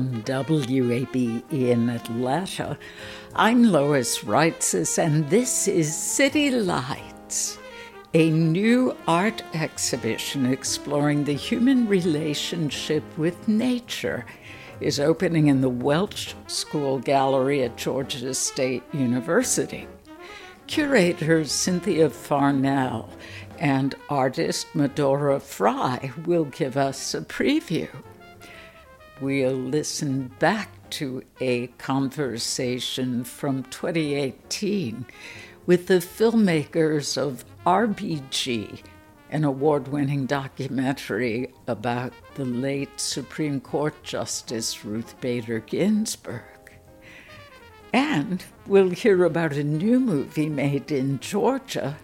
from WABE in Atlanta. I'm Lois Reitzes, and this is City Lights, a new art exhibition exploring the human relationship with nature. Is opening in the Welch School Gallery at Georgia State University. Curator Cynthia Farnell and artist Medora Fry will give us a preview we'll listen back to a conversation from 2018 with the filmmakers of RBG, an award winning documentary about the late Supreme Court Justice Ruth Bader Ginsburg. And we'll hear about a new movie made in Georgia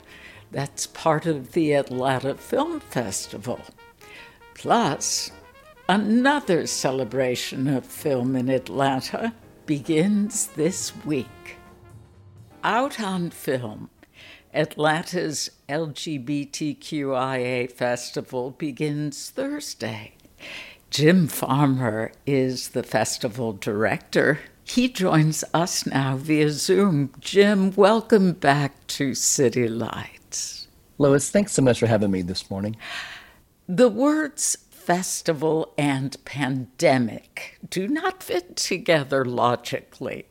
that's part of the Atlanta Film Festival. Plus, Another celebration of film in Atlanta begins this week. Out on Film, Atlanta's LGBTQIA festival begins Thursday. Jim Farmer is the festival director. He joins us now via Zoom. Jim, welcome back to City Lights. Lois, thanks so much for having me this morning. The words festival and pandemic do not fit together logically.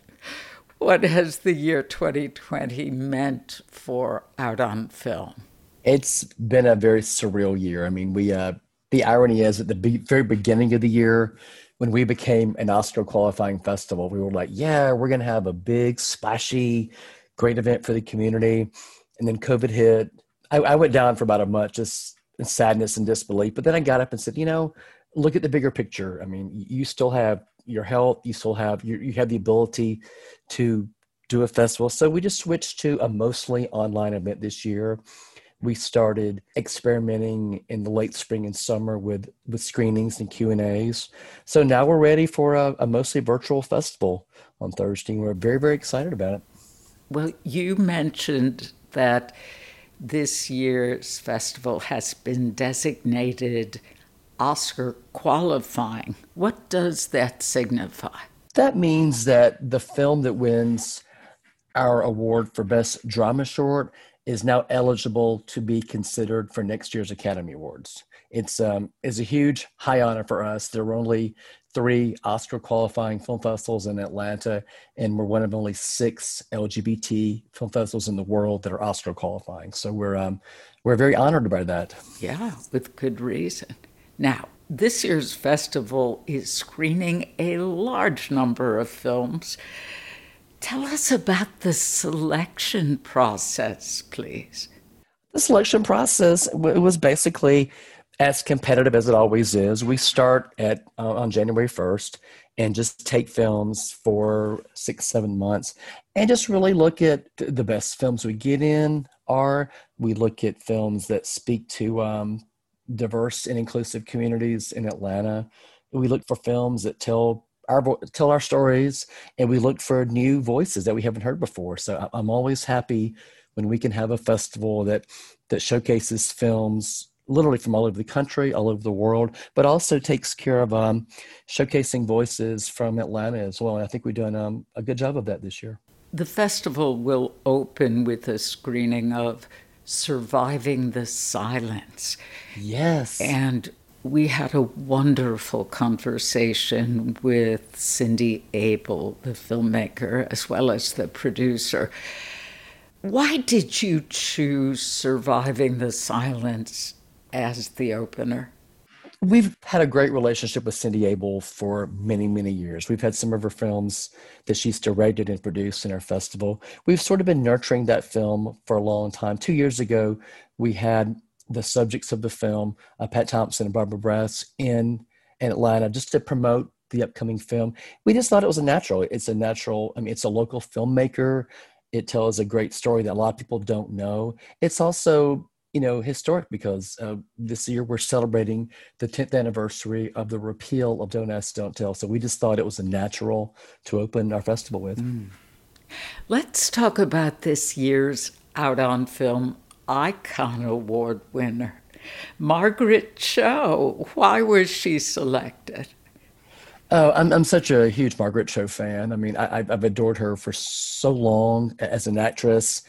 What has the year 2020 meant for Out on Film? It's been a very surreal year. I mean, we uh, the irony is at the be- very beginning of the year, when we became an Oscar qualifying festival, we were like, "Yeah, we're going to have a big, splashy, great event for the community," and then COVID hit. I, I went down for about a month, just sadness and disbelief. But then I got up and said, you know, look at the bigger picture. I mean, you still have your health, you still have you, you have the ability to do a festival. So we just switched to a mostly online event this year. We started experimenting in the late spring and summer with with screenings and Q and A's. So now we're ready for a, a mostly virtual festival on Thursday. We're very very excited about it. Well, you mentioned that this year's festival has been designated Oscar qualifying. What does that signify? That means that the film that wins our award for Best Drama Short is now eligible to be considered for next year's Academy Awards. It's um, is a huge high honor for us. There were only three Oscar qualifying film festivals in Atlanta, and we're one of only six LGBT film festivals in the world that are Oscar qualifying. So we're um, we're very honored by that. Yeah, with good reason. Now, this year's festival is screening a large number of films. Tell us about the selection process, please. The selection process was basically as competitive as it always is. We start at uh, on January 1st and just take films for six, seven months and just really look at the best films we get in are we look at films that speak to um, diverse and inclusive communities in Atlanta. We look for films that tell our tell our stories, and we look for new voices that we haven't heard before. So I'm always happy when we can have a festival that that showcases films literally from all over the country, all over the world, but also takes care of um, showcasing voices from Atlanta as well. And I think we're doing um, a good job of that this year. The festival will open with a screening of Surviving the Silence. Yes. And we had a wonderful conversation with Cindy Abel, the filmmaker, as well as the producer. Why did you choose Surviving the Silence as the opener? We've had a great relationship with Cindy Abel for many, many years. We've had some of her films that she's directed and produced in our festival. We've sort of been nurturing that film for a long time. Two years ago, we had the subjects of the film, uh, Pat Thompson and Barbara Brass, in, in Atlanta just to promote the upcoming film. We just thought it was a natural. It's a natural, I mean, it's a local filmmaker. It tells a great story that a lot of people don't know. It's also, you know, historic because uh, this year we're celebrating the 10th anniversary of the repeal of Don't Ask, Don't Tell. So we just thought it was a natural to open our festival with. Mm. Let's talk about this year's Out on Film Icon Award winner, Margaret Cho. Why was she selected? Oh, I'm I'm such a huge Margaret Cho fan. I mean, I, I've adored her for so long as an actress,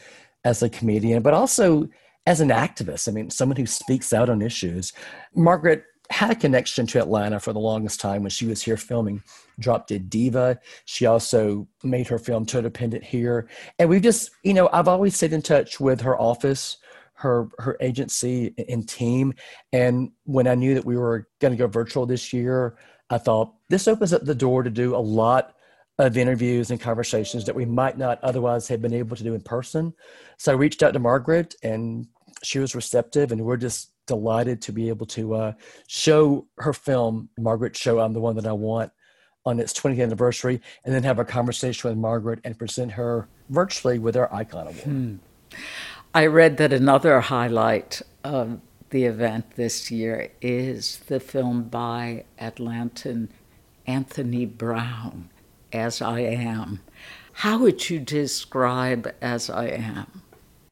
as a comedian, but also as an activist. I mean, someone who speaks out on issues. Margaret had a connection to Atlanta for the longest time when she was here filming Drop Dead Diva. She also made her film Codependent here. And we've just, you know, I've always stayed in touch with her office her her agency and team. And when I knew that we were going to go virtual this year, I thought this opens up the door to do a lot of interviews and conversations that we might not otherwise have been able to do in person. So I reached out to Margaret, and she was receptive, and we're just delighted to be able to uh, show her film, Margaret Cho I'm the one that I want on its 20th anniversary, and then have a conversation with Margaret and present her virtually with our Icon Award. Hmm. I read that another highlight of the event this year is the film by Atlantan Anthony Brown, As I Am. How would you describe As I Am?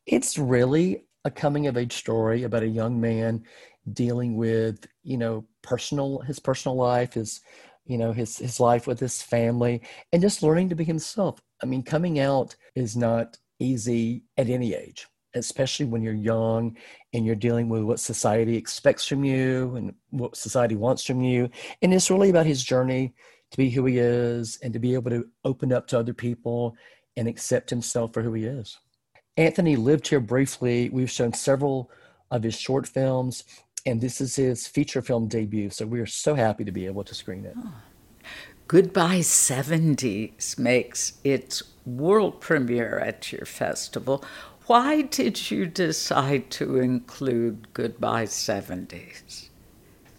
It's really a coming of age story about a young man dealing with, you know, personal his personal life, his you know, his his life with his family and just learning to be himself. I mean, coming out is not easy at any age especially when you're young and you're dealing with what society expects from you and what society wants from you. And it's really about his journey to be who he is and to be able to open up to other people and accept himself for who he is. Anthony lived here briefly. We've shown several of his short films, and this is his feature film debut. So we are so happy to be able to screen it. Oh. Goodbye 70s makes its world premiere at your festival. Why did you decide to include Goodbye 70s?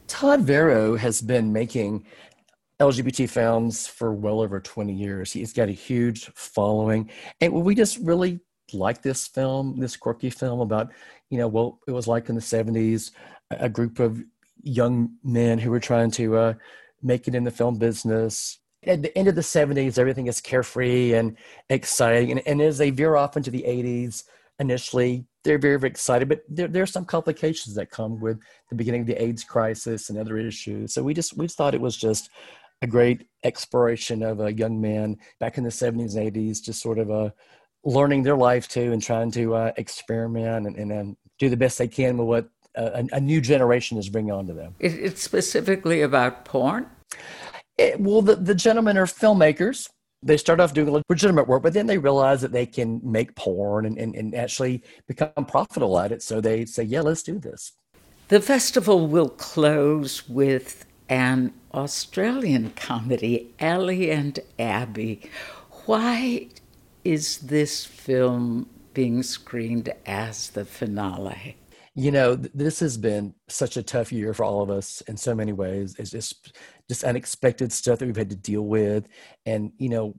Todd Verow has been making LGBT films for well over 20 years. He's got a huge following. And we just really like this film, this quirky film about, you know, what it was like in the 70s, a group of young men who were trying to uh, make it in the film business. At the end of the 70s, everything is carefree and exciting. And, and as they veer off into the 80s, initially they're very, very excited, but there, there are some complications that come with the beginning of the AIDS crisis and other issues. So we just we thought it was just a great exploration of a young man back in the 70s and 80s, just sort of a learning their life too and trying to uh, experiment and, and, and, do the best they can with what a, a new generation is bringing onto them. It's specifically about porn. It, well, the, the gentlemen are filmmakers they start off doing legitimate work, but then they realize that they can make porn and, and, and actually become profitable at it. So they say, yeah, let's do this. The festival will close with an Australian comedy, Ellie and Abby. Why is this film being screened as the finale? You know, this has been such a tough year for all of us in so many ways. It's just just unexpected stuff that we've had to deal with. And, you know,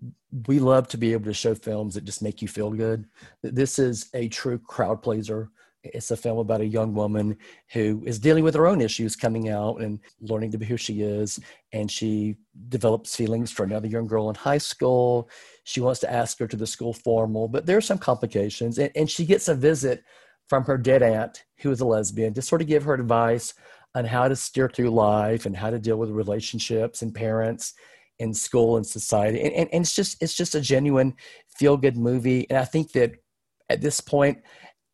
we love to be able to show films that just make you feel good. This is a true crowd pleaser. It's a film about a young woman who is dealing with her own issues coming out and learning to be who she is. And she develops feelings for another young girl in high school. She wants to ask her to the school formal, but there are some complications. And, and she gets a visit from her dead aunt, who is a lesbian, to sort of give her advice on how to steer through life and how to deal with relationships and parents in school and society. And, and, and it's just it's just a genuine feel good movie. And I think that at this point,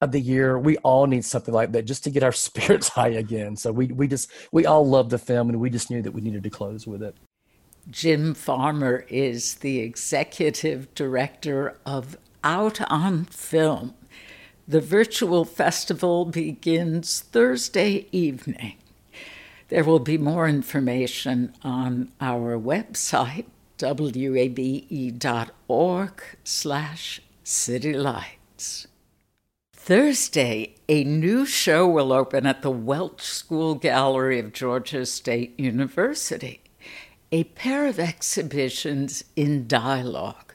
of the year. We all need something like that just to get our spirits high again. So we we just we all love the film, and we just knew that we needed to close with it. Jim Farmer is the executive director of Out on Film. The virtual festival begins Thursday evening. There will be more information on our website, wabe.org slash citylights. Thursday, a new show will open at the Welch School Gallery of Georgia State University. A pair of exhibitions in dialogue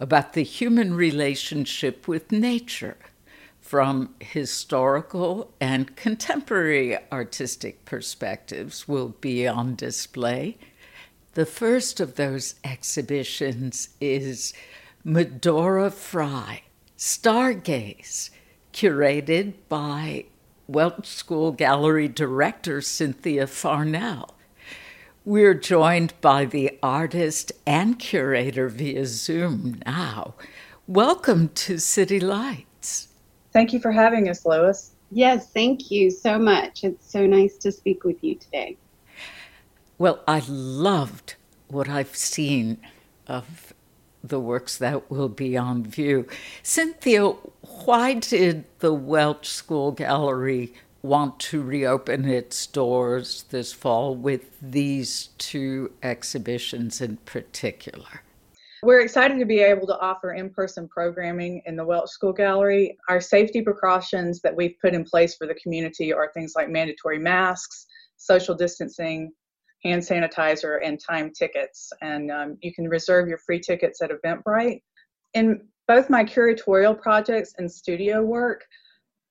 about the human relationship with nature from historical and contemporary artistic perspectives will be on display. The first of those exhibitions is Medora Fry, Stargaze, curated by Welch School Gallery director Cynthia Farnell. We're joined by the artist and curator via Zoom now. Welcome to City Lights. Thank you for having us, Lois. Yes, thank you so much. It's so nice to speak with you today. Well, I loved what I've seen of the works that will be on view. Cynthia, why did the Welch School Gallery want to reopen its doors this fall with these two exhibitions in particular? We're excited to be able to offer in person programming in the Welch School Gallery. Our safety precautions that we've put in place for the community are things like mandatory masks, social distancing, hand sanitizer, and time tickets. And um, you can reserve your free tickets at Eventbrite. In both my curatorial projects and studio work,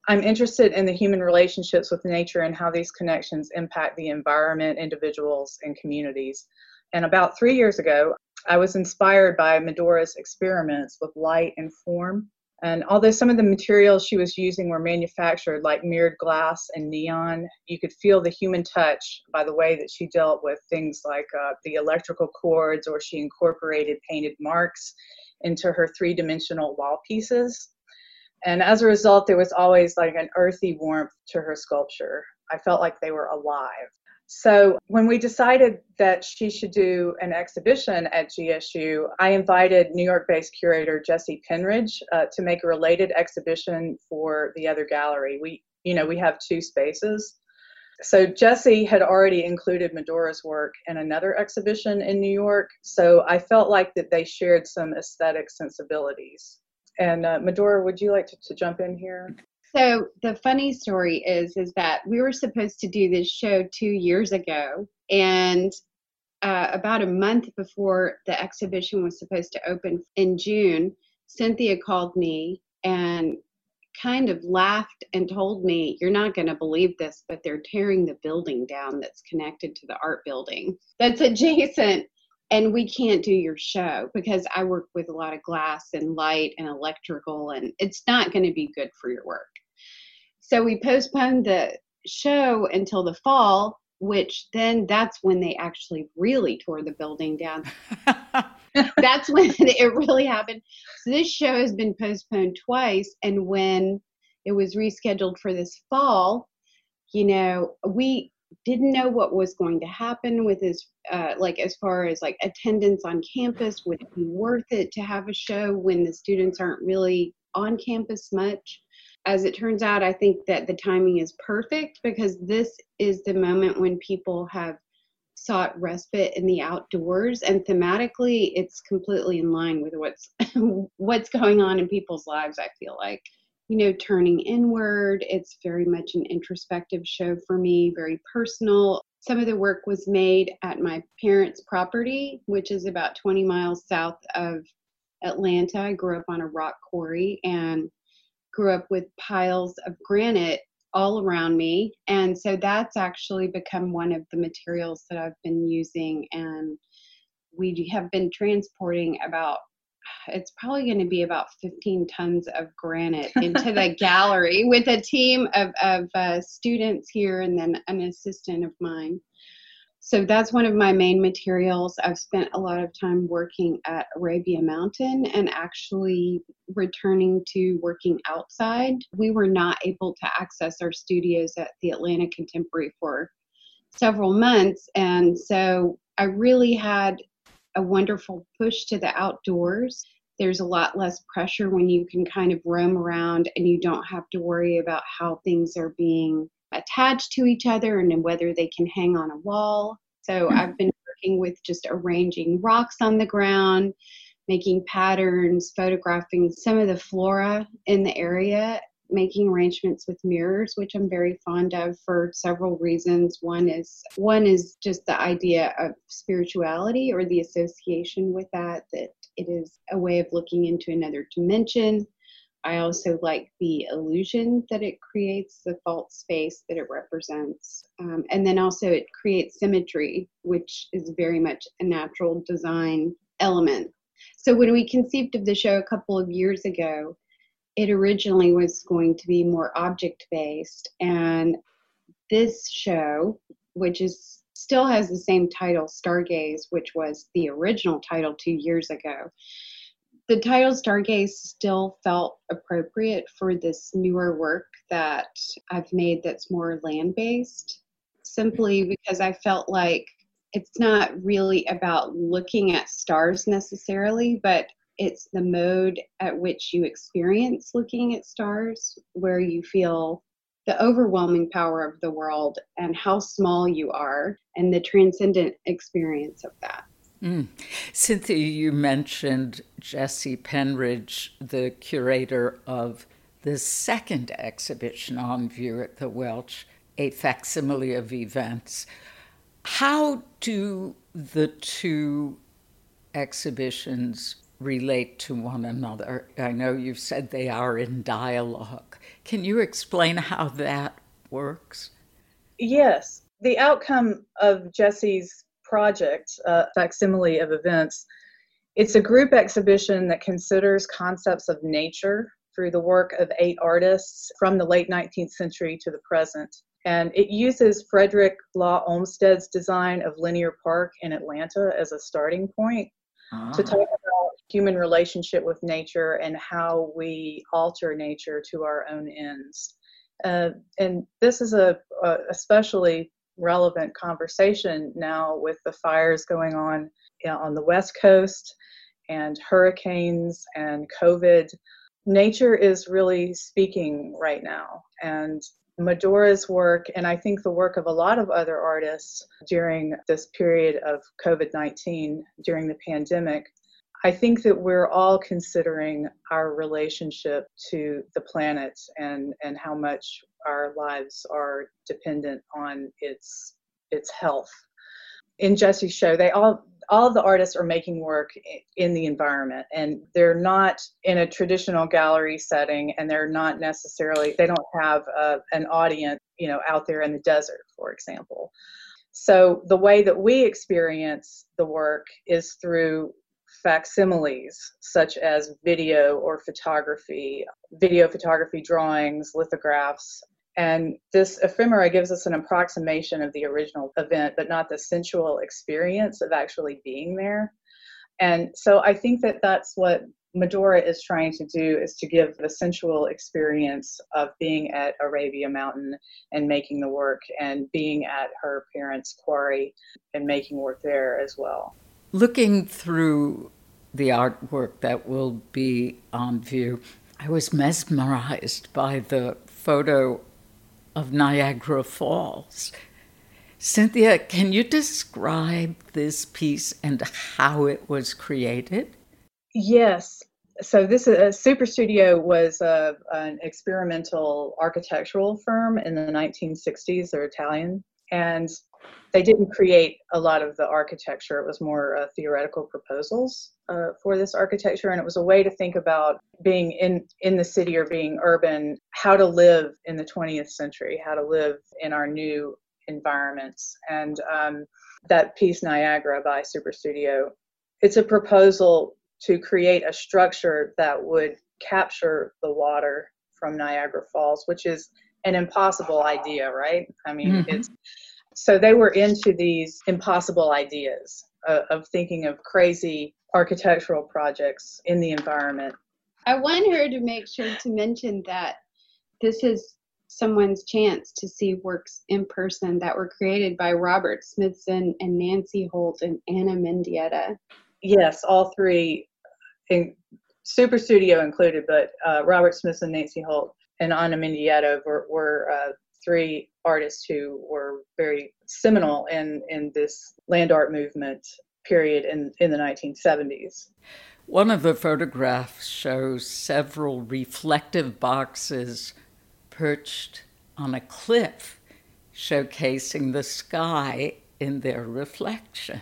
I'm interested in the human relationships with nature and how these connections impact the environment, individuals, and communities. And about three years ago, I was inspired by Medora's experiments with light and form. And although some of the materials she was using were manufactured like mirrored glass and neon, you could feel the human touch by the way that she dealt with things like uh, the electrical cords or she incorporated painted marks into her three dimensional wall pieces. And as a result, there was always like an earthy warmth to her sculpture. I felt like they were alive. So when we decided that she should do an exhibition at GSU, I invited New York-based curator Jesse Penridge uh, to make a related exhibition for the other gallery. We, you know, we have two spaces. So Jesse had already included Medora's work in another exhibition in New York, so I felt like that they shared some aesthetic sensibilities. And uh, Medora, would you like to, to jump in here? So the funny story is is that we were supposed to do this show two years ago, and uh, about a month before the exhibition was supposed to open in June, Cynthia called me and kind of laughed and told me, You're not going to believe this, but they're tearing the building down that's connected to the art building that's adjacent and we can't do your show because I work with a lot of glass and light and electrical, and it's not going to be good for your work. So we postponed the show until the fall, which then that's when they actually really tore the building down. that's when it really happened. So this show has been postponed twice, and when it was rescheduled for this fall, you know, we didn't know what was going to happen with his uh, like as far as like attendance on campus would it be worth it to have a show when the students aren't really on campus much? As it turns out, I think that the timing is perfect because this is the moment when people have sought respite in the outdoors and thematically it's completely in line with what's what's going on in people's lives i feel like you know turning inward it's very much an introspective show for me very personal some of the work was made at my parents property which is about 20 miles south of atlanta i grew up on a rock quarry and grew up with piles of granite all around me. And so that's actually become one of the materials that I've been using. And we have been transporting about, it's probably going to be about 15 tons of granite into the gallery with a team of, of uh, students here and then an assistant of mine. so that's one of my main materials. I've spent a lot of time working at Arabia Mountain and actually returning to working outside. We were not able to access our studios at the Atlanta Contemporary for several months. And so I really had a wonderful push to the outdoors. There's a lot less pressure when you can kind of roam around and you don't have to worry about how things are being attached to each other and whether they can hang on a wall. So mm-hmm. I've been working with just arranging rocks on the ground, making patterns, photographing some of the flora in the area, making arrangements with mirrors, which I'm very fond of for several reasons. One is one is just the idea of spirituality or the association with that that it is a way of looking into another dimension I also like the illusion that it creates, the false space that it represents. Um, and then also it creates symmetry, which is very much a natural design element. So when we conceived of the show a couple of years ago, it originally was going to be more object based. And this show, which is still has the same title, Stargaze, which was the original title two years ago the title Stargaze still felt appropriate for this newer work that I've made that's more land based, simply because I felt like it's not really about looking at stars necessarily, but it's the mode at which you experience looking at stars where you feel the overwhelming power of the world and how small you are and the transcendent experience of that. Mm. Cynthia, you mentioned Jesse Penridge, the curator of the second exhibition on view at the Welch, a facsimile of events. How do the two exhibitions relate to one another? I know you've said they are in dialogue. Can you explain how that works? Yes. The outcome of Jesse's project, uh, Facsimile of Events. It's a group exhibition that considers concepts of nature through the work of eight artists from the late 19th century to the present. And it uses Frederick Law Olmsted's design of Linear Park in Atlanta as a starting point ah. to talk about human relationship with nature and how we alter nature to our own ends. Uh, and this is a, a especially relevant conversation now with the fires going on you know, on the West Coast and hurricanes and COVID. Nature is really speaking right now. And Medora's work, and I think the work of a lot of other artists during this period of COVID 19, during the pandemic, I think that we're all considering our relationship to the planet and, and how much our lives are dependent on its its health. In Jesse's show, they all all the artists are making work in the environment and they're not in a traditional gallery setting and they're not necessarily they don't have a, an audience you know out there in the desert for example. So the way that we experience the work is through facsimiles such as video or photography video photography drawings lithographs and this ephemera gives us an approximation of the original event, but not the sensual experience of actually being there. And so I think that that's what Medora is trying to do is to give the sensual experience of being at Arabia Mountain and making the work and being at her parents' quarry and making work there as well. Looking through the artwork that will be on view, I was mesmerized by the photo of Niagara Falls. Cynthia, can you describe this piece and how it was created? Yes. So this uh, Super Studio was uh, an experimental architectural firm in the 1960s. They're Italian, and they didn't create a lot of the architecture. It was more uh, theoretical proposals uh, for this architecture, and it was a way to think about being in in the city or being urban, how to live in the 20th century, how to live in our new environments. And um, that piece, Niagara by Super Studio, it's a proposal to create a structure that would capture the water from Niagara Falls, which is an impossible idea, right? I mean, mm-hmm. it's So they were into these impossible ideas uh, of thinking of crazy architectural projects in the environment. I want her to make sure to mention that this is someone's chance to see works in person that were created by Robert Smithson and Nancy Holt and Ana Mendieta. Yes, all three, in, Super Studio included, but uh, Robert Smithson, Nancy Holt, and Ana Mendieta were, were uh, three artists who were very seminal in, in this land art movement period in, in the 1970s. One of the photographs shows several reflective boxes perched on a cliff, showcasing the sky in their reflection.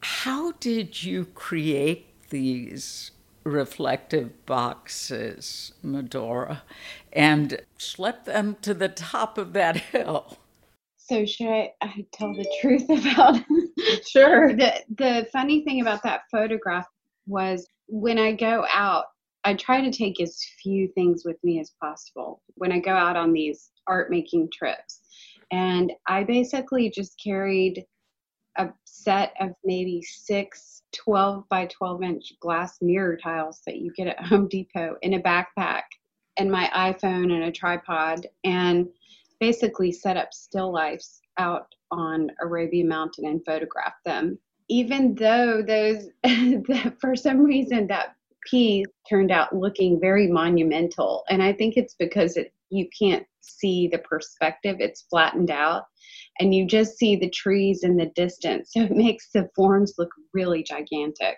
How did you create these reflective boxes, Medora, and schlep them to the top of that hill? So should I, I tell the truth about? sure. The the funny thing about that photograph was when I go out, I try to take as few things with me as possible when I go out on these art making trips. And I basically just carried a set of maybe six 12 by 12 inch glass mirror tiles that you get at Home Depot in a backpack and my iPhone and a tripod and basically set up still lifes out on Arabia Mountain and photograph them. Even though those, for some reason, that piece turned out looking very monumental. And I think it's because it, you can't see the perspective, it's flattened out and you just see the trees in the distance. So it makes the forms look really gigantic.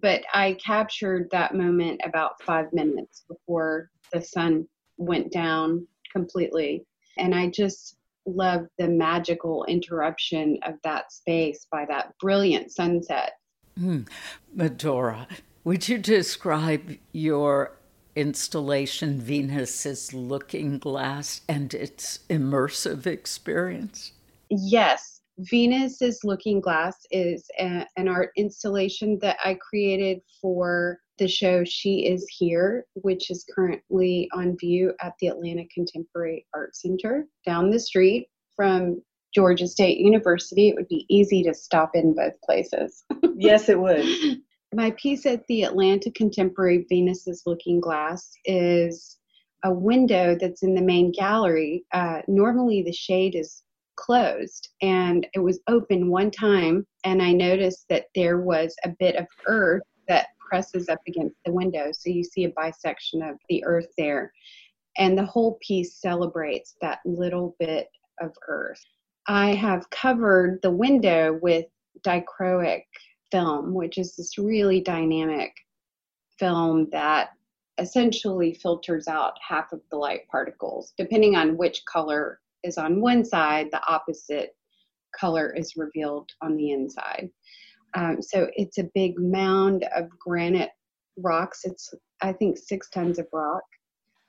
But I captured that moment about five minutes before the sun went down completely. And I just love the magical interruption of that space by that brilliant sunset. Mm. Medora, would you describe your installation, Venus's Looking Glass, and its immersive experience? Yes, Venus's Looking Glass is a, an art installation that I created for the show She Is Here, which is currently on view at the Atlanta Contemporary Art Center down the street from Georgia State University. It would be easy to stop in both places. yes, it would. My piece at the Atlanta Contemporary Venus's Looking Glass is a window that's in the main gallery. Uh, normally, the shade is closed and it was open one time and I noticed that there was a bit of earth that presses up against the window. So you see a bisection of the earth there. And the whole piece celebrates that little bit of earth. I have covered the window with dichroic film, which is this really dynamic film that essentially filters out half of the light particles, depending on which color is on one side, the opposite color is revealed on the inside. Um, so it's a big mound of granite rocks. It's, I think, six tons of rock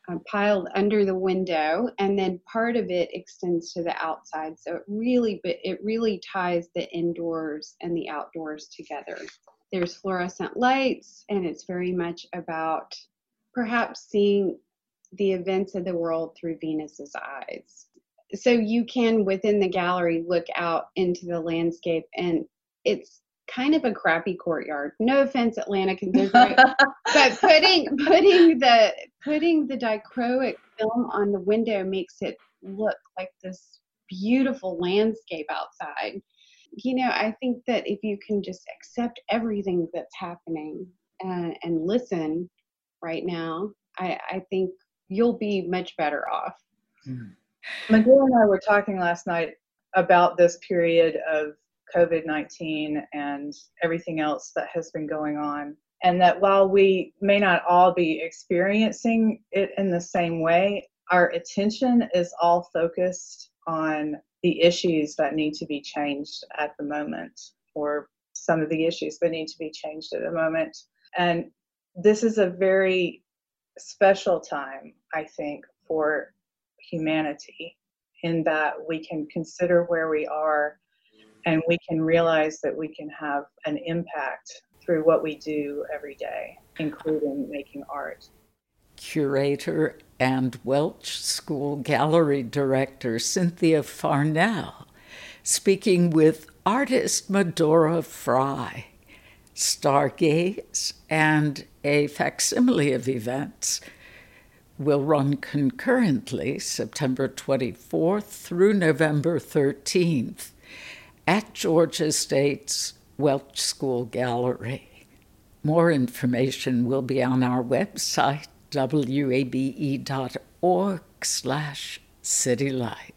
uh, piled under the window, and then part of it extends to the outside. So it really, but it really ties the indoors and the outdoors together. There's fluorescent lights, and it's very much about perhaps seeing the events of the world through Venus's eyes so you can within the gallery look out into the landscape and it's kind of a crappy courtyard. No offense atlanta contemporary but putting putting the putting the dichroic film on the window makes it look like this beautiful landscape outside. You know i think that if you can just accept everything that's happening and, and listen right now I, I think you'll be much better off. Mm. Medora and I were talking last night about this period of COVID 19 and everything else that has been going on. And that while we may not all be experiencing it in the same way, our attention is all focused on the issues that need to be changed at the moment, or some of the issues that need to be changed at the moment. And this is a very special time, I think, for humanity in that we can consider where we are and we can realize that we can have an impact through what we do every day, including making art. Curator and Welch School Gallery Director Cynthia Farnell speaking with artist Medora Fry. Stargaze and a facsimile of events will run concurrently September 24th through November 13th at Georgia State's Welch School Gallery. More information will be on our website, wabe.org slash citylights.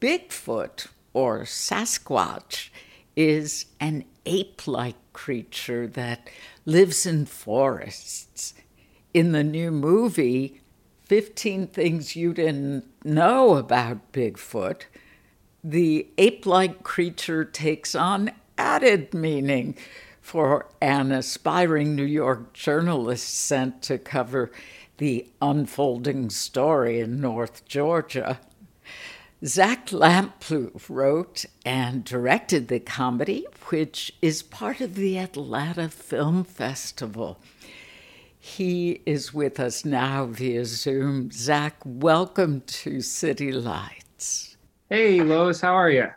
Bigfoot or Sasquatch is an ape like creature that lives in forests. In the new movie, 15 Things You Didn't Know About Bigfoot, the ape like creature takes on added meaning for an aspiring New York journalist sent to cover the unfolding story in North Georgia. Zach Lamplugh wrote and directed the comedy, which is part of the Atlanta Film Festival. He is with us now via Zoom. Zach, welcome to City Lights. Hey, Lois, how are you?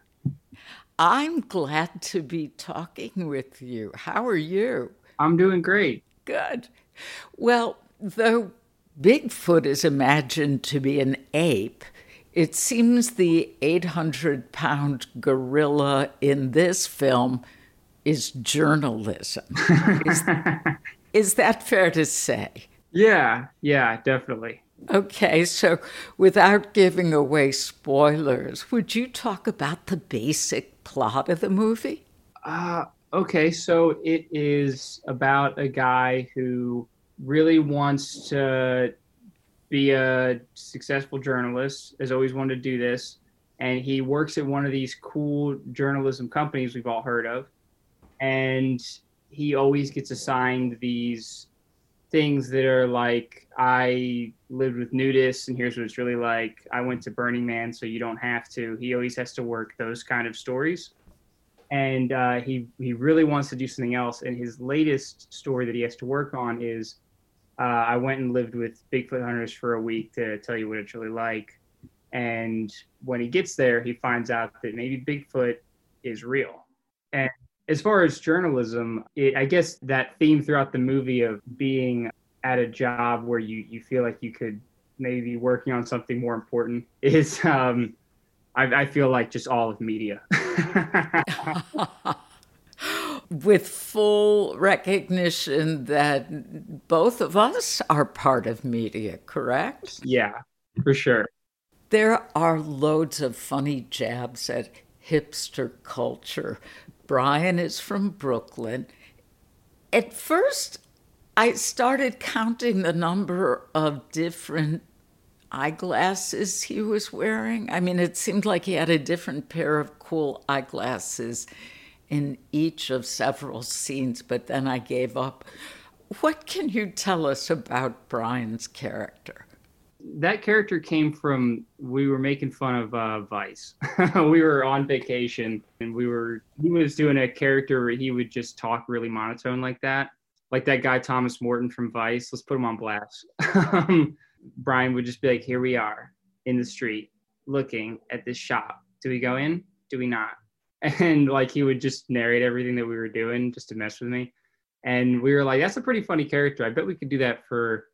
I'm glad to be talking with you. How are you? I'm doing great. Good. Well, though Bigfoot is imagined to be an ape, it seems the 800 pound gorilla in this film is journalism. is, is that fair to say? Yeah, yeah, definitely. Okay, so without giving away spoilers, would you talk about the basic plot of the movie? Uh, okay, so it is about a guy who really wants to be a successful journalist, has always wanted to do this. And he works at one of these cool journalism companies we've all heard of. And he always gets assigned these things that are like, I lived with nudists, and here's what it's really like. I went to Burning Man, so you don't have to. He always has to work those kind of stories. And uh, he, he really wants to do something else. And his latest story that he has to work on is uh, I went and lived with Bigfoot hunters for a week to tell you what it's really like. And when he gets there, he finds out that maybe Bigfoot is real. And as far as journalism, it, I guess that theme throughout the movie of being at a job where you, you feel like you could maybe be working on something more important is, um, I, I feel like just all of media. with full recognition that both of us are part of media, correct? Yeah, for sure. There are loads of funny jabs at hipster culture. Brian is from Brooklyn. At first, I started counting the number of different eyeglasses he was wearing. I mean, it seemed like he had a different pair of cool eyeglasses in each of several scenes, but then I gave up. What can you tell us about Brian's character? That character came from we were making fun of uh, Vice. we were on vacation and we were he was doing a character where he would just talk really monotone like that, like that guy Thomas Morton from Vice. Let's put him on blast. Brian would just be like, "Here we are in the street, looking at this shop. Do we go in? Do we not? And like he would just narrate everything that we were doing just to mess with me. And we were like, that's a pretty funny character. I bet we could do that for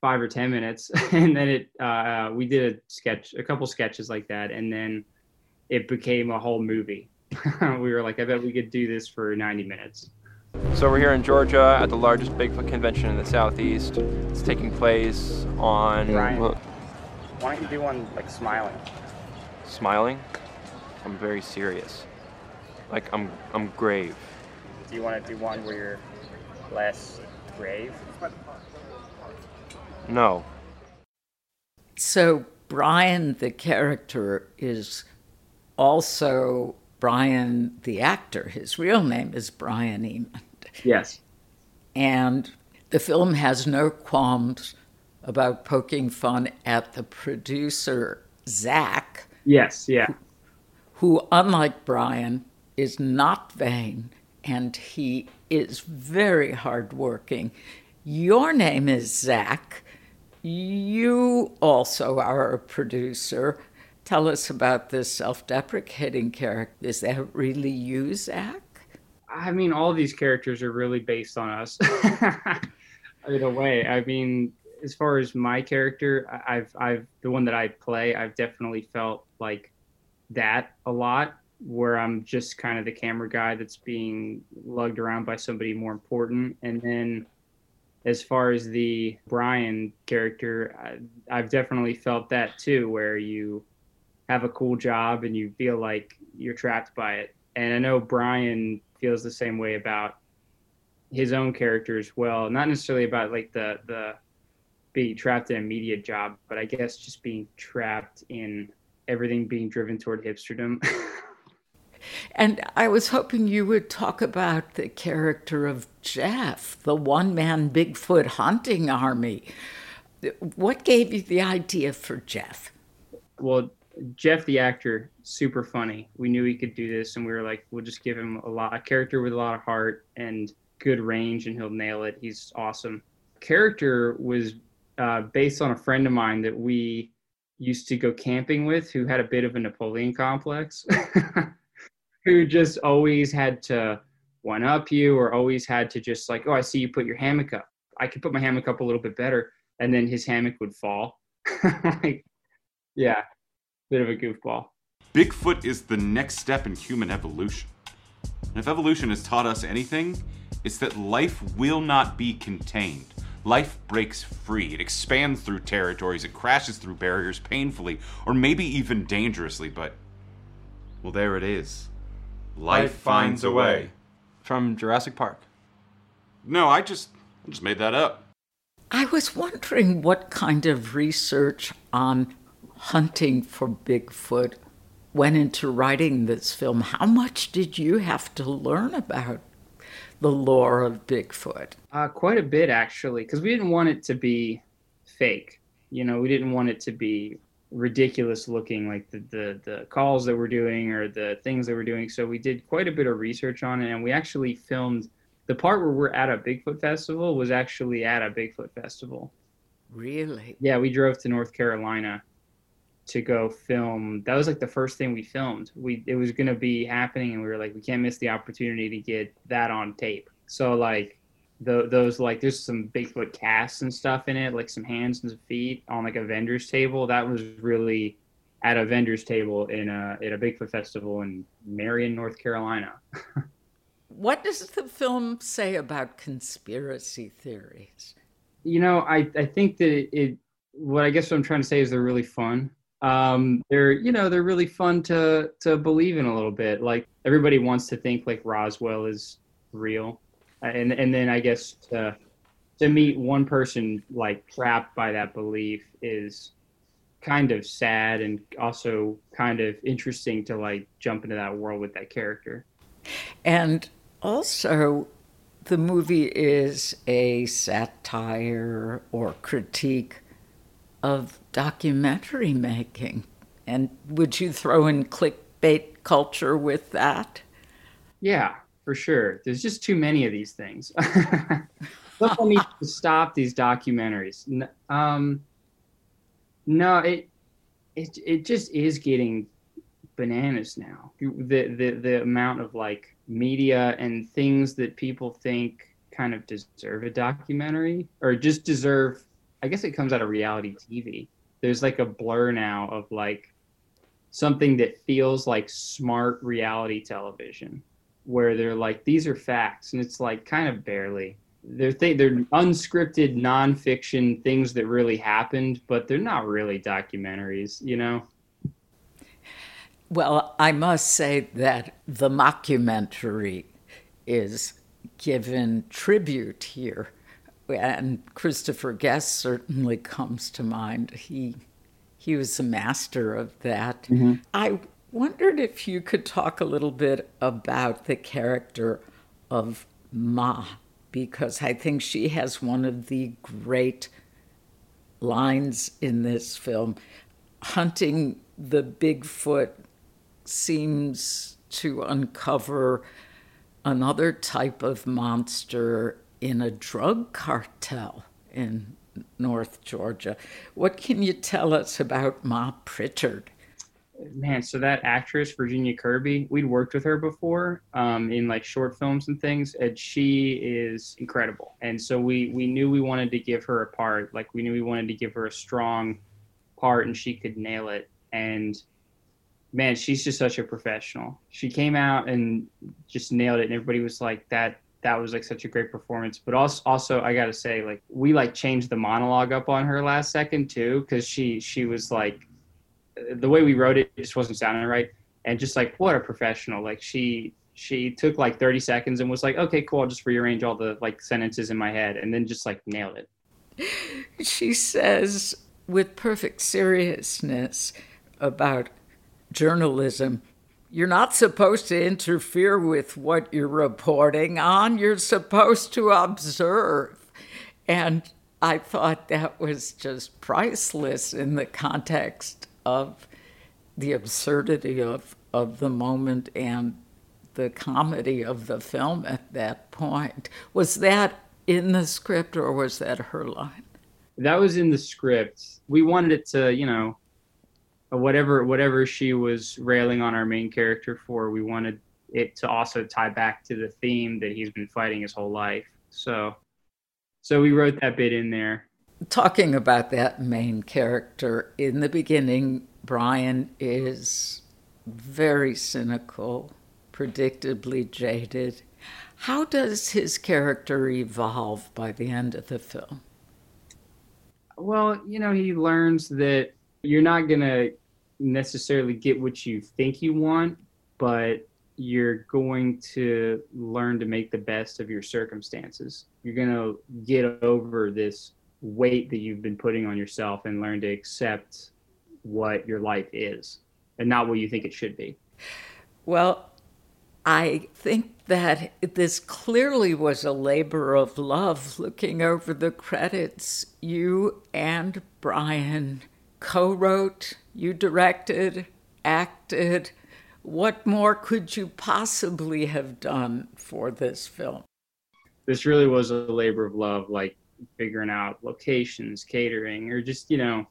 five or ten minutes. and then it, uh, we did a sketch, a couple sketches like that, and then it became a whole movie. we were like, I bet we could do this for ninety minutes. So we're here in Georgia at the largest Bigfoot convention in the southeast. It's taking place on. Ryan, why don't you do one like smiling? Smiling? I'm very serious. Like I'm I'm grave. Do you want to do one where you're less grave? No. So Brian, the character, is also Brian, the actor. His real name is Brian Emond. Yes. And the film has no qualms about poking fun at the producer, Zach. Yes, yeah. Who, unlike Brian, is not vain and he is very hardworking. Your name is Zach. You also are a producer. Tell us about this self deprecating character. Is that really you, Zach? I mean, all these characters are really based on us in a way. I mean, as far as my character, I've, I've, the one that I play, I've definitely felt like that a lot, where I'm just kind of the camera guy that's being lugged around by somebody more important. And then as far as the Brian character, I, I've definitely felt that too, where you have a cool job and you feel like you're trapped by it. And I know Brian feels the same way about his own character as well. Not necessarily about like the the being trapped in a media job, but I guess just being trapped in everything being driven toward hipsterdom. and I was hoping you would talk about the character of Jeff, the one man Bigfoot hunting army. What gave you the idea for Jeff? Well, Jeff, the actor, super funny. We knew he could do this, and we were like, we'll just give him a lot, a character with a lot of heart and good range, and he'll nail it. He's awesome. Character was uh, based on a friend of mine that we used to go camping with, who had a bit of a Napoleon complex, who just always had to one up you, or always had to just like, oh, I see you put your hammock up. I could put my hammock up a little bit better, and then his hammock would fall. like, yeah, bit of a goofball. Bigfoot is the next step in human evolution. And if evolution has taught us anything, it's that life will not be contained. Life breaks free. It expands through territories. It crashes through barriers painfully, or maybe even dangerously, but. Well, there it is. Life, Life finds a way. From Jurassic Park. No, I just. I just made that up. I was wondering what kind of research on hunting for Bigfoot went into writing this film. How much did you have to learn about the lore of Bigfoot? Uh, quite a bit, actually, because we didn't want it to be fake. You know, we didn't want it to be ridiculous looking, like the, the, the calls that we're doing or the things that we're doing. So we did quite a bit of research on it, and we actually filmed the part where we're at a Bigfoot festival was actually at a Bigfoot festival. Really? Yeah, we drove to North Carolina to go film. That was like the first thing we filmed. We it was gonna be happening, and we were like, we can't miss the opportunity to get that on tape. So like, the, those like there's some Bigfoot casts and stuff in it, like some hands and some feet on like a vendor's table. That was really at a vendor's table in a at a Bigfoot festival in Marion, North Carolina. what does the film say about conspiracy theories? You know, I I think that it, it what I guess what I'm trying to say is they're really fun um, they're you know they're really fun to to believe in a little bit. Like everybody wants to think like Roswell is real, and and then I guess to to meet one person like trapped by that belief is kind of sad and also kind of interesting to like jump into that world with that character. And also the movie is a satire or critique of documentary making. And would you throw in clickbait culture with that? Yeah, for sure. There's just too many of these things. People need to stop these documentaries. Um, no, it it it just is getting bananas now. The the the amount of like media and things that people think kind of deserve a documentary or just deserve I guess it comes out of reality TV. There's like a blur now of like something that feels like smart reality television where they're like these are facts and it's like kind of barely. They're th- they're unscripted nonfiction things that really happened but they're not really documentaries you know? Well i must say that the mockumentary is given tribute here and christopher guest certainly comes to mind. He he was a master of that. Mm-hmm. i wondered if you could talk a little bit about the character of Ma, because I think she has one of the great lines in this film. Hunting the Bigfoot seems to uncover another type of monster in a drug cartel in North Georgia. What can you tell us about Ma Prichard? Man, so that actress Virginia Kirby, we'd worked with her before um, in like short films and things, and she is incredible. And so we we knew we wanted to give her a part, like we knew we wanted to give her a strong part, and she could nail it. And man, she's just such a professional. She came out and just nailed it, and everybody was like, "That that was like such a great performance." But also, also I gotta say, like we like changed the monologue up on her last second too, because she she was like the way we wrote it just wasn't sounding right. And just like what a professional. Like she she took like 30 seconds and was like, okay, cool. I'll just rearrange all the like sentences in my head, and then just like nailed it. She says with perfect seriousness about journalism. You're not supposed to interfere with what you're reporting on. You're supposed to observe. And I thought that was just priceless in the context of the absurdity of, of the moment and the comedy of the film at that point. Was that in the script or was that her line? That was in the script. We wanted it to, you know, whatever whatever she was railing on our main character for, we wanted it to also tie back to the theme that he's been fighting his whole life. So so we wrote that bit in there talking about that main character, in the beginning, Brian is very cynical, predictably jaded. How does his character evolve by the end of the film? Well, you know, he learns that you're not going to necessarily get what you think you want, but you're going to learn to make the best of your circumstances. You're going to get over this weight that you've been putting on yourself and learn to accept what your life is and not what you think it should be? Well, I think that this clearly was a labor of love looking over the credits. You and Brian co wrote, you directed, acted. What more could you possibly have done for this film? This really was a labor of love. Like figuring out locations, catering, or just you know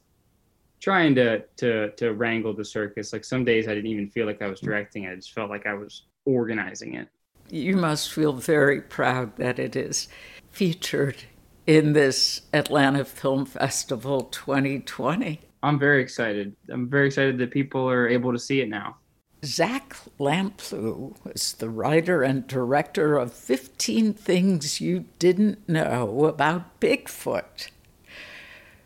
trying to to to wrangle the circus. Like some days I didn't even feel like I was directing it; I just felt like I was organizing it. You must feel very proud that it is featured in this Atlanta Film Festival 2020. I'm very excited. I'm very excited that people are able to see it now. Zach Lamplugh was the writer and director of 15 Things You Didn't Know About Bigfoot.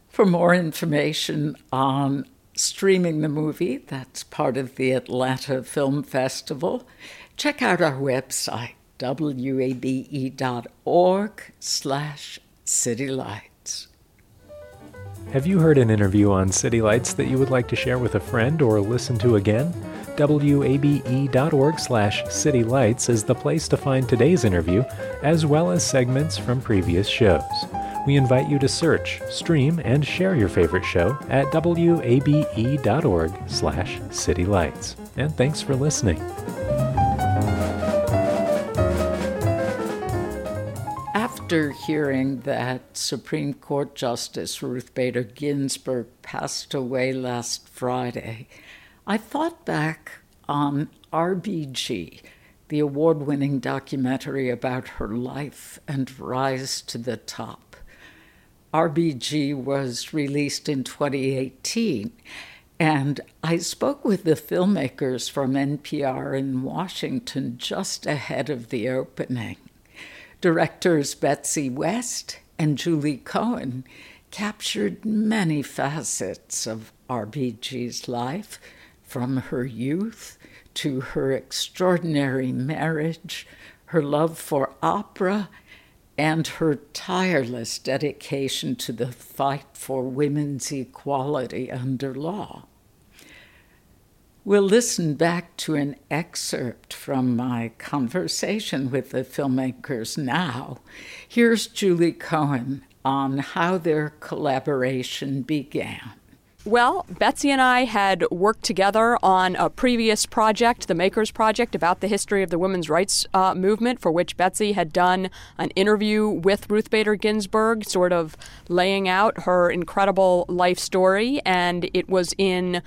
For more information on streaming the movie, that's part of the Atlanta Film Festival, check out our website, wabe.org slash citylights. Have you heard an interview on City Lights that you would like to share with a friend or listen to again? wabe.org slash citylights is the place to find today's interview, as well as segments from previous shows. We invite you to search, stream, and share your favorite show at wabe.org slash citylights. And thanks for listening. After hearing that Supreme Court Justice Ruth Bader Ginsburg passed away last Friday, I thought back on RBG, the award winning documentary about her life and rise to the top. RBG was released in 2018, And I spoke with the filmmakers from NPR in Washington just ahead of the opening. Directors Betsy West and Julie Cohen captured many facets of RBG's life, from her youth to her extraordinary marriage, her love for opera, and her tireless dedication to the fight for women's equality under law. We'll listen back to an excerpt from my conversation with the filmmakers now. Here's Julie Cohen on how their collaboration began. Well, Betsy and I had worked together on a previous project, the Makers Project, about the history of the women's rights uh, movement, for which Betsy had done an interview with Ruth Bader Ginsburg, sort of laying out her incredible life story. And it was in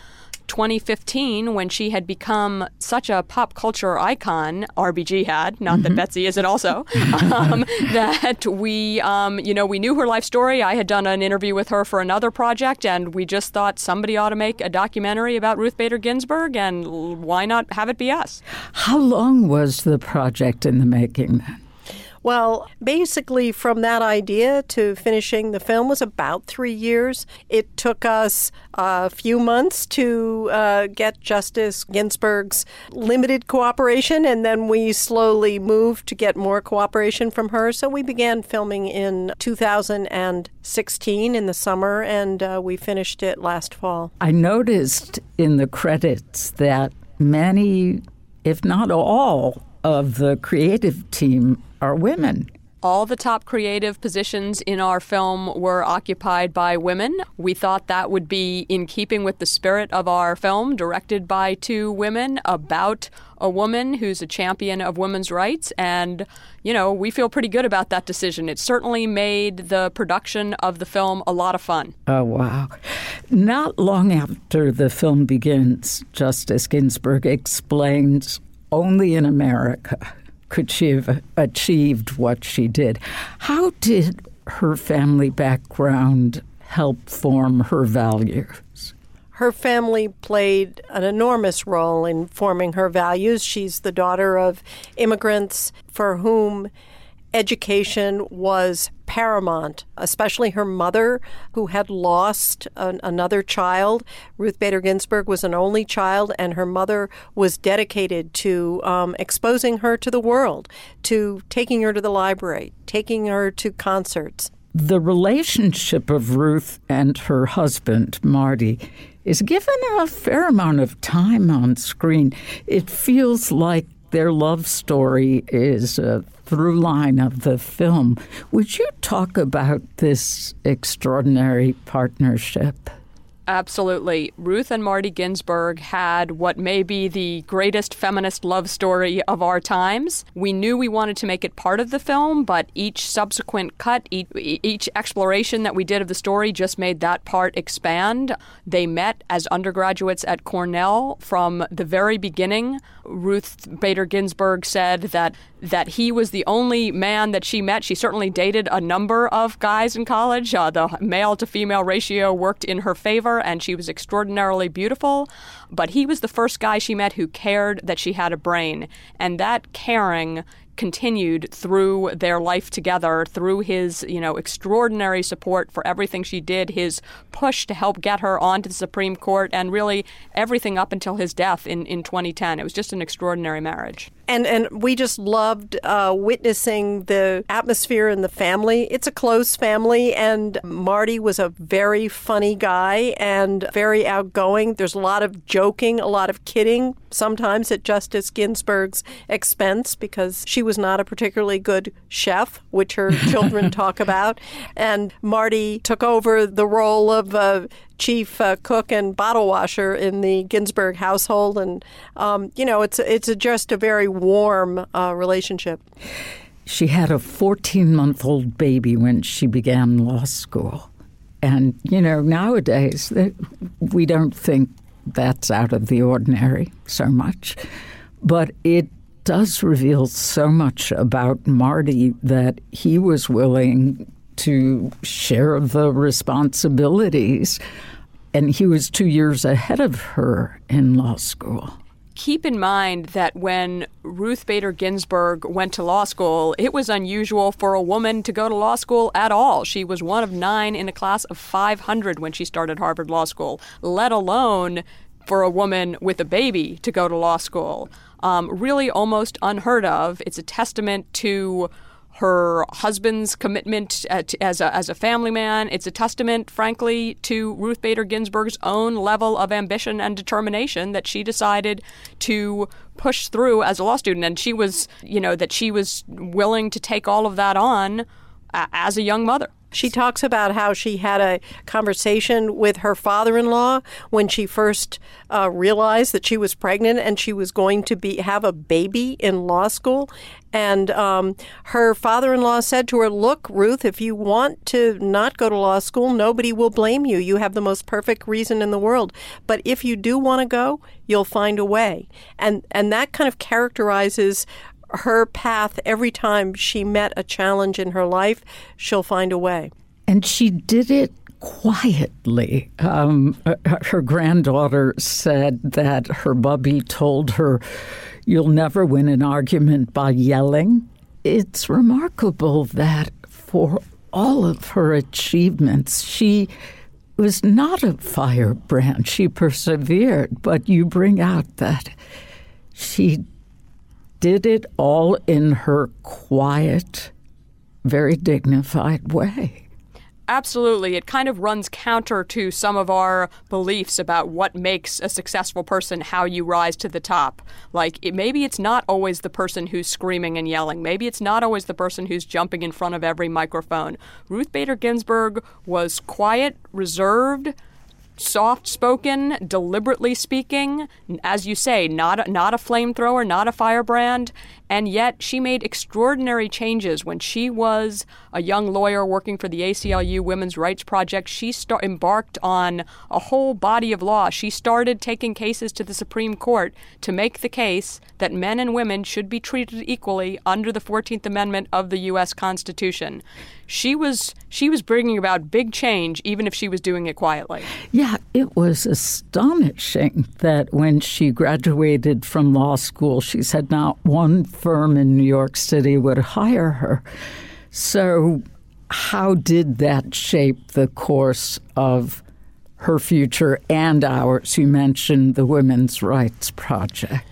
2015 when she had become such a pop culture icon RBG had not mm-hmm. that Betsy isn't also um, that we um, you know we knew her life story. I had done an interview with her for another project and we just thought somebody ought to make a documentary about Ruth Bader Ginsburg and why not have it be us? How long was the project in the making then well, basically, from that idea to finishing the film was about three years. It took us a few months to uh, get Justice Ginsburg's limited cooperation, and then we slowly moved to get more cooperation from her. So we began filming in 2016 in the summer, and uh, we finished it last fall. I noticed in the credits that many, if not all, of the creative team are women. All the top creative positions in our film were occupied by women. We thought that would be in keeping with the spirit of our film, directed by two women, about a woman who's a champion of women's rights. And, you know, we feel pretty good about that decision. It certainly made the production of the film a lot of fun. Oh, wow. Not long after the film begins, Justice Ginsburg explains only in America could she have achieved what she did. How did her family background help form her values? Her family played an enormous role in forming her values. She's the daughter of immigrants for whom education was paramount, especially her mother, who had lost an, another child. Ruth Bader Ginsburg was an only child, and her mother was dedicated to um, exposing her to the world, to taking her to the library, taking her to concerts. The relationship of Ruth and her husband, Marty, is given a fair amount of time on screen. It feels like their love story is a through line of the film. Would you talk about this extraordinary partnership? Absolutely. Ruth and Marty Ginsburg had what may be the greatest feminist love story of our times. We knew we wanted to make it part of the film, but each subsequent cut, each, each exploration that we did of the story just made that part expand. They met as undergraduates at Cornell from the very beginning. Ruth Bader Ginsburg said that that he was the only man that she met. She certainly dated a number of guys in college. Uh, the male to female ratio worked in her favor, and she was extraordinarily beautiful. But he was the first guy she met who cared that she had a brain. And that caring continued through their life together, through his, you know, extraordinary support for everything she did, his push to help get her onto the Supreme Court, and really everything up until his death in, in 2010. It was just an extraordinary marriage and and we just loved uh, witnessing the atmosphere in the family. It's a close family, and Marty was a very funny guy and very outgoing. There's a lot of joking, a lot of kidding, sometimes at Justice Ginsburg's expense because she was not a particularly good chef, which her children talk about. And Marty took over the role of uh, chief uh, cook and bottle washer in the Ginsburg household, and um, you know, it's it's a, just a very warm uh, relationship. She had a 14 month old baby when she began law school, and you know, nowadays we don't think that's out of the ordinary so much, but it does reveal so much about Marty that he was willing to share the responsibilities and he was two years ahead of her in law school. Keep in mind that when Ruth Bader Ginsburg went to law school, it was unusual for a woman to go to law school at all. She was one of nine in a class of 500 when she started Harvard Law School, let alone for a woman with a baby to go to law school. Um, really almost unheard of. It's a testament to her husband's commitment uh, as, a, as a family man. It's a testament, frankly, to Ruth Bader Ginsburg's own level of ambition and determination that she decided to push through as a law student. And she was, you know, that she was willing to take all of that on uh, as a young mother. She talks about how she had a conversation with her father in law when she first uh, realized that she was pregnant and she was going to be have a baby in law school. And um, her father in law said to her, Look, Ruth, if you want to not go to law school, nobody will blame you. You have the most perfect reason in the world. But if you do want to go, you'll find a way. And, and that kind of characterizes her path every time she met a challenge in her life, she'll find a way. And she did it quietly. Um, her granddaughter said that her bubby told her, You'll never win an argument by yelling. It's remarkable that for all of her achievements, she was not a firebrand. She persevered, but you bring out that she did it all in her quiet, very dignified way. Absolutely. It kind of runs counter to some of our beliefs about what makes a successful person, how you rise to the top. Like, it, maybe it's not always the person who's screaming and yelling. Maybe it's not always the person who's jumping in front of every microphone. Ruth Bader Ginsburg was quiet, reserved, soft spoken, deliberately speaking, as you say, not a, not a flamethrower, not a firebrand, and yet she made extraordinary changes when she was a young lawyer working for the ACLU Women's Rights Project. She embarked on a whole body of law. She started taking cases to the Supreme Court to make the case that men and women should be treated equally under the 14th Amendment of the U.S. Constitution. She was she was bringing about big change, even if she was doing it quietly. Yeah, it was astonishing that when she graduated from law school, she said not one firm in New York City would hire her. So, how did that shape the course of her future and ours? You mentioned the Women's Rights Project.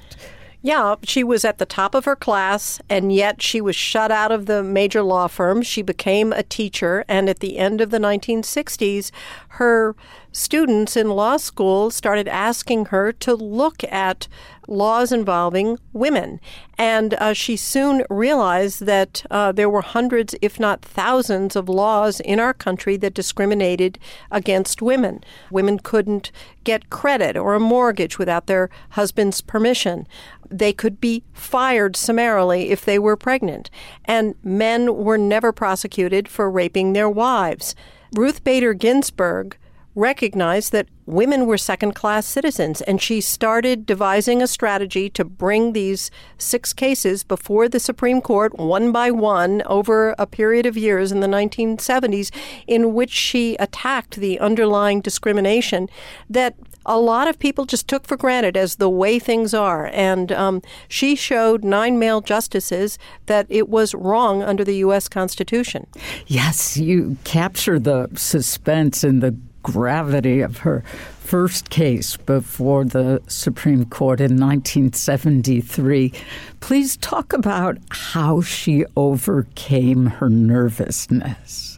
Yeah, she was at the top of her class, and yet she was shut out of the major law firms. She became a teacher, and at the end of the 1960s, her students in law school started asking her to look at laws involving women. And uh, she soon realized that uh, there were hundreds, if not thousands, of laws in our country that discriminated against women. Women couldn't get credit or a mortgage without their husband's permission. They could be fired summarily if they were pregnant. And men were never prosecuted for raping their wives. Ruth Bader Ginsburg recognized that women were second class citizens, and she started devising a strategy to bring these six cases before the Supreme Court one by one over a period of years in the 1970s, in which she attacked the underlying discrimination that a lot of people just took for granted as the way things are. And um, she showed nine male justices that it was wrong under the U.S. Constitution. Yes, you capture the suspense and the gravity of her first case before the Supreme Court in 1973. Please talk about how she overcame her nervousness.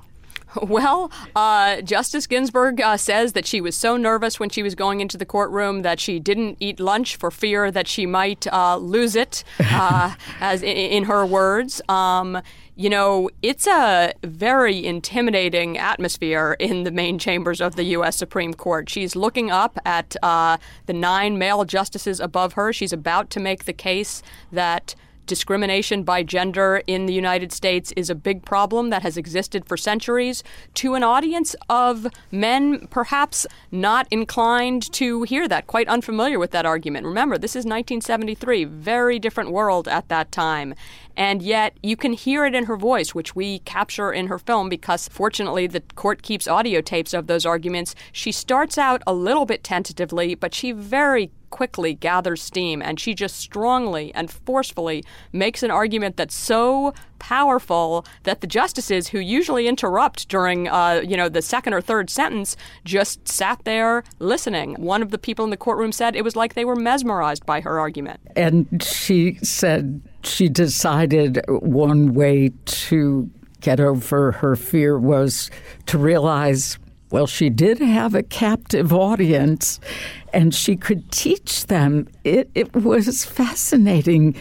Well, uh, Justice Ginsburg uh, says that she was so nervous when she was going into the courtroom that she didn't eat lunch for fear that she might uh, lose it, uh, as in, in, her words. Um, you know, it's a very intimidating atmosphere in the main chambers of the U.S. Supreme Court. She's looking up at uh, the nine male justices above her. She's about to make the case that discrimination by gender in the United States is a big problem that has existed for centuries to an audience of men perhaps not inclined to hear that, quite unfamiliar with that argument. Remember, this is 1973, very different world at that time. And yet you can hear it in her voice, which we capture in her film because fortunately the court keeps audio tapes of those arguments. She starts out a little bit tentatively, but she very quickly gathers steam and she just strongly and forcefully makes an argument that's so powerful that the justices who usually interrupt during uh, you know the second or third sentence just sat there listening. One of the people in the courtroom said it was like they were mesmerized by her argument. And she said she decided one way to get over her fear was to realize well, she did have a captive audience and she could teach them. It, it was fascinating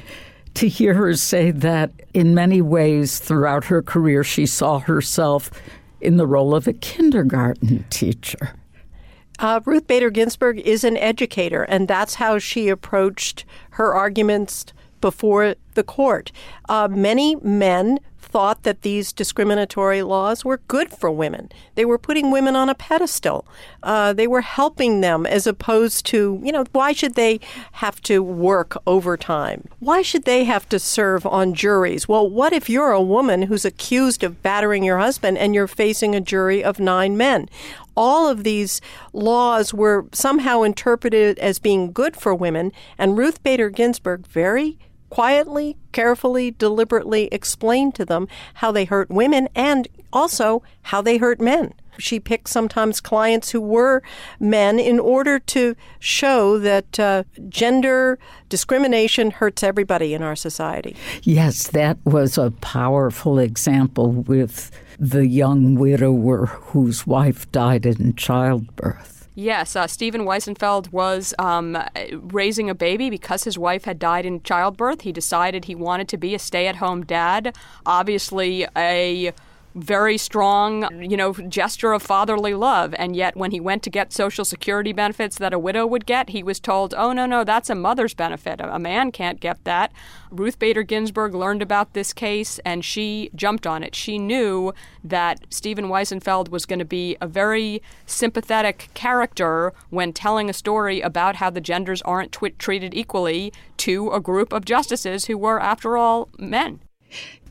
to hear her say that in many ways throughout her career, she saw herself in the role of a kindergarten teacher. Uh, Ruth Bader Ginsburg is an educator, and that's how she approached her arguments before the court. Uh, many men thought that these discriminatory laws were good for women. They were putting women on a pedestal. Uh, they were helping them as opposed to, you know, why should they have to work overtime? Why should they have to serve on juries? Well, what if you're a woman who's accused of battering your husband and you're facing a jury of nine men? all of these laws were somehow interpreted as being good for women, and Ruth Bader Ginsburg very quietly, carefully, deliberately explained to them how they hurt women and also how they hurt men. She picked sometimes clients who were men in order to show that uh, gender discrimination hurts everybody in our society. Yes, that was a powerful example with the young widower whose wife died in childbirth. Yes, uh, Stephen Wiesenfeld was um, raising a baby because his wife had died in childbirth. He decided he wanted to be a stay at home dad. Obviously, a very strong, you know, gesture of fatherly love. And yet, when he went to get Social Security benefits that a widow would get, he was told, oh, no, no, that's a mother's benefit. A man can't get that. Ruth Bader Ginsburg learned about this case and she jumped on it. She knew that Stephen Wiesenfeld was going to be a very sympathetic character when telling a story about how the genders aren't treated equally to a group of justices who were, after all, men.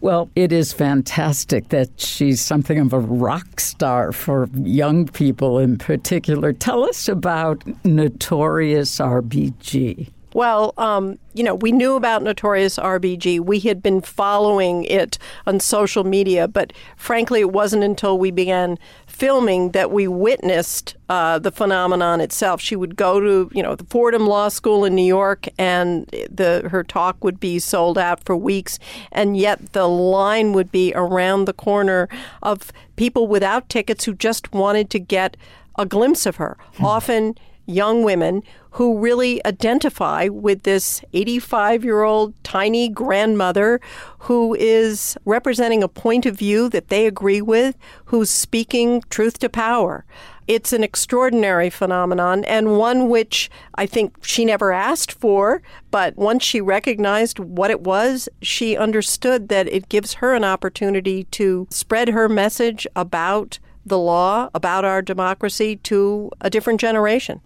Well, it is fantastic that she's something of a rock star for young people in particular. Tell us about Notorious RBG. Well, um, you know, we knew about Notorious RBG. We had been following it on social media, but frankly, it wasn't until we began filming that we witnessed uh, the phenomenon itself. She would go to, you know, the Fordham Law School in New York, and the her talk would be sold out for weeks, and yet the line would be around the corner of people without tickets who just wanted to get a glimpse of her. Hmm. Often young women who really identify with this 85 year old tiny grandmother who is representing a point of view that they agree with, who's speaking truth to power. It's an extraordinary phenomenon and one which I think she never asked for, but once she recognized what it was, she understood that it gives her an opportunity to spread her message about the law, about our democracy to a different generation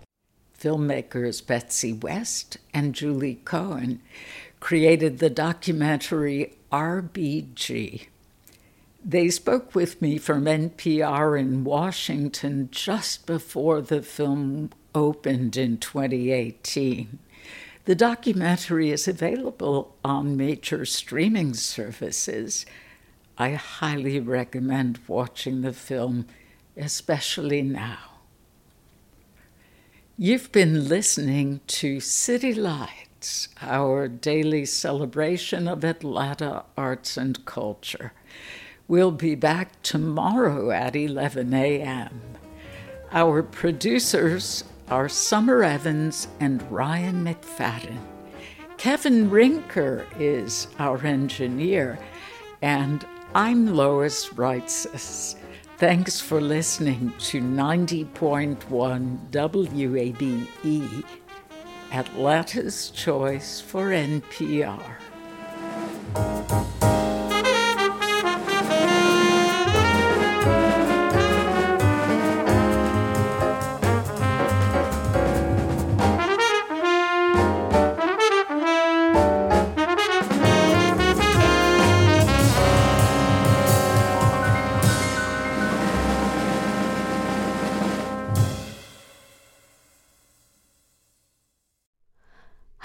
filmmakers Betsy West and Julie Cohen created the documentary RBG. They spoke with me from NPR in Washington just before the film opened in 2018. The documentary is available on major streaming services. I highly recommend watching the film, especially now. You've been listening to City Lights, our daily celebration of Atlanta arts and culture. We'll be back tomorrow at 11 a.m. Our producers are Summer Evans and Ryan McFadden. Kevin Rinker is our engineer, and I'm Lois Reitzes. Thanks for listening to 90.1 WABE, Atlanta's Choice for NPR.